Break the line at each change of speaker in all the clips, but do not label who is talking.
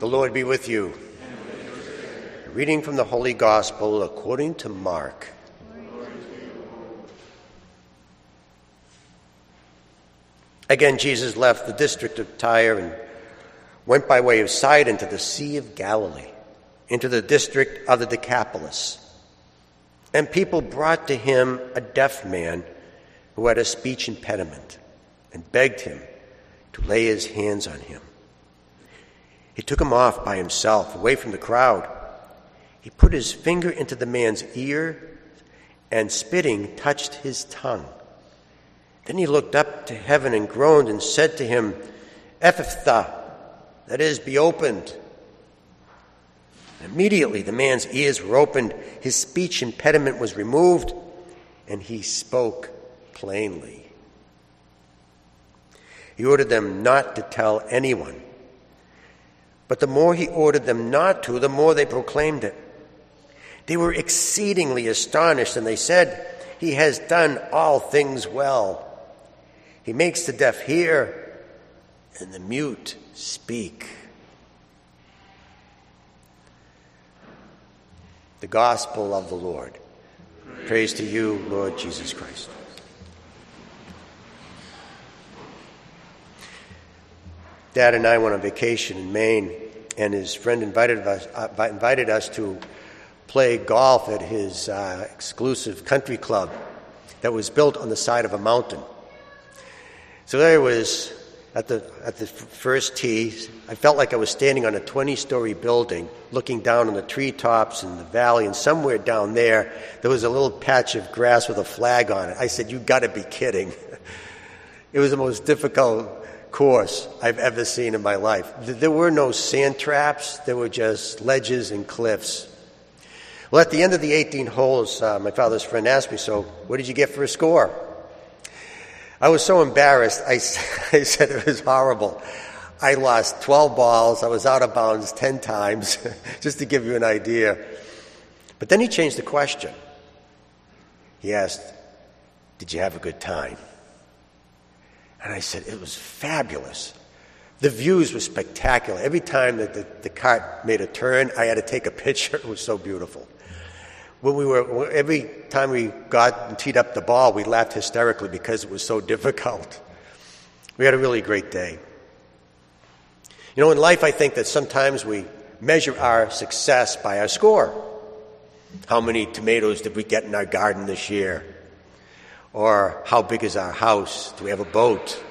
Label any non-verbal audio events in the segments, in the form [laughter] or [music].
The Lord be with you. Reading from the Holy Gospel according to Mark. Again, Jesus left the district of Tyre and went by way of Sidon to the Sea of Galilee, into the district of the Decapolis. And people brought to him a deaf man who had a speech impediment and begged him to lay his hands on him. He took him off by himself, away from the crowd. He put his finger into the man's ear and, spitting, touched his tongue. Then he looked up to heaven and groaned and said to him, Ephphatha, that is, be opened. Immediately the man's ears were opened, his speech impediment was removed, and he spoke plainly. He ordered them not to tell anyone. But the more he ordered them not to, the more they proclaimed it. They were exceedingly astonished, and they said, He has done all things well. He makes the deaf hear and the mute speak. The Gospel of the Lord. Praise to you, Lord Jesus Christ. Dad and I went on vacation in Maine, and his friend invited us, uh, invited us to play golf at his uh, exclusive country club that was built on the side of a mountain. So there I was at the, at the first tee. I felt like I was standing on a 20 story building looking down on the treetops and the valley, and somewhere down there, there was a little patch of grass with a flag on it. I said, You got to be kidding. [laughs] it was the most difficult course I've ever seen in my life. There were no sand traps, there were just ledges and cliffs. Well, at the end of the 18 holes, uh, my father's friend asked me, So, what did you get for a score? I was so embarrassed, I, [laughs] I said it was horrible. I lost 12 balls, I was out of bounds 10 times, [laughs] just to give you an idea. But then he changed the question. He asked, Did you have a good time? And I said, It was fabulous. The views were spectacular. Every time that the, the cart made a turn, I had to take a picture. [laughs] It was so beautiful. When we were, every time we got and teed up the ball, we laughed hysterically because it was so [laughs] difficult. We had a really great day. You know, in life, I think that sometimes we measure our success by our score. How many tomatoes did we get in our garden this year? Or how big is our house? Do we have a boat?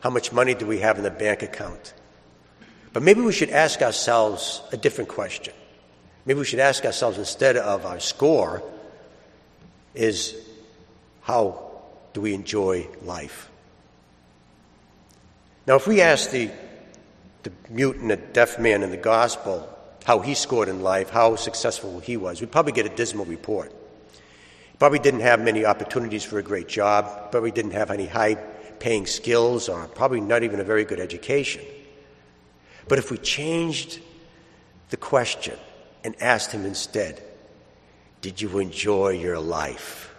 How much money do we have in the bank account? But maybe we should ask ourselves a different question. Maybe we should ask ourselves instead of our score is how do we enjoy life? Now, if we ask the, the mute and the deaf man in the gospel how he scored in life, how successful he was, we'd probably get a dismal report. Probably didn't have many opportunities for a great job, probably didn't have any high paying skills, or probably not even a very good education. But if we changed the question and asked him instead, Did you enjoy your life?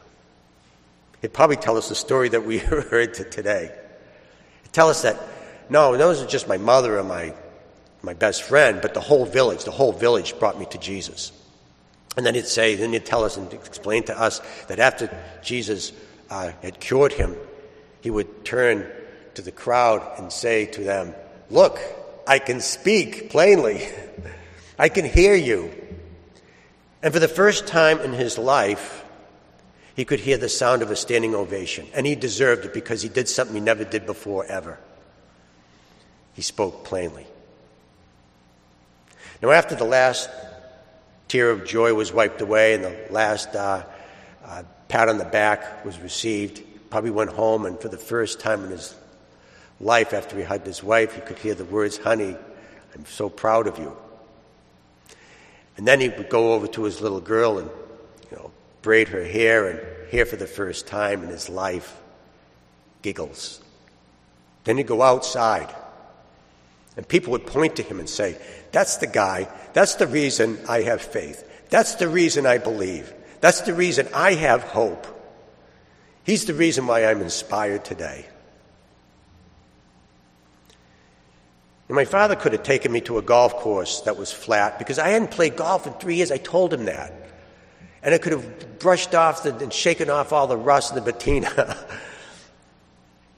He'd probably tell us the story that we [laughs] heard today. He'd tell us that, no, those are just my mother and my, my best friend, but the whole village, the whole village brought me to Jesus. And then he'd say, then he'd tell us and explain to us that after Jesus uh, had cured him, he would turn to the crowd and say to them, Look, I can speak plainly. [laughs] I can hear you. And for the first time in his life, he could hear the sound of a standing ovation. And he deserved it because he did something he never did before, ever. He spoke plainly. Now, after the last tear of joy was wiped away and the last uh, uh, pat on the back was received. Probably went home, and for the first time in his life, after he hugged his wife, he could hear the words, Honey, I'm so proud of you. And then he would go over to his little girl and you know, braid her hair and hear for the first time in his life giggles. Then he'd go outside, and people would point to him and say, That's the guy that's the reason I have faith. That's the reason I believe. That's the reason I have hope. He's the reason why I'm inspired today. And my father could have taken me to a golf course that was flat because I hadn't played golf in three years. I told him that. And I could have brushed off the, and shaken off all the rust and the patina. [laughs]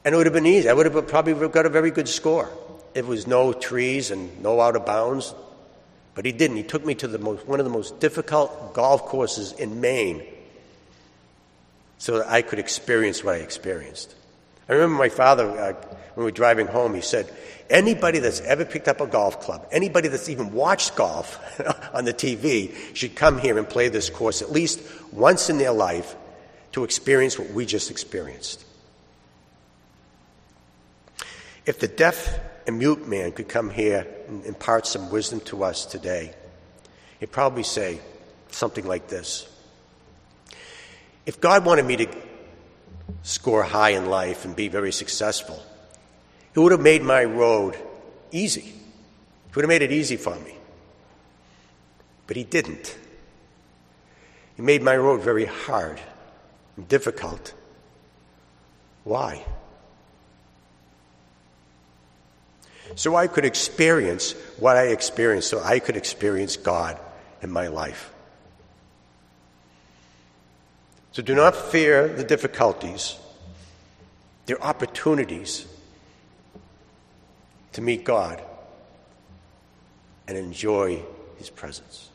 and it would have been easy. I would have probably got a very good score. It was no trees and no out of bounds. But he didn't. He took me to the most, one of the most difficult golf courses in Maine so that I could experience what I experienced. I remember my father, uh, when we were driving home, he said, Anybody that's ever picked up a golf club, anybody that's even watched golf [laughs] on the TV, should come here and play this course at least once in their life to experience what we just experienced. If the deaf and mute man could come here and impart some wisdom to us today, he'd probably say something like this If God wanted me to score high in life and be very successful, He would have made my road easy. He would have made it easy for me. But He didn't. He made my road very hard and difficult. Why? So I could experience what I experienced, so I could experience God in my life. So do not fear the difficulties. They're opportunities to meet God and enjoy His presence.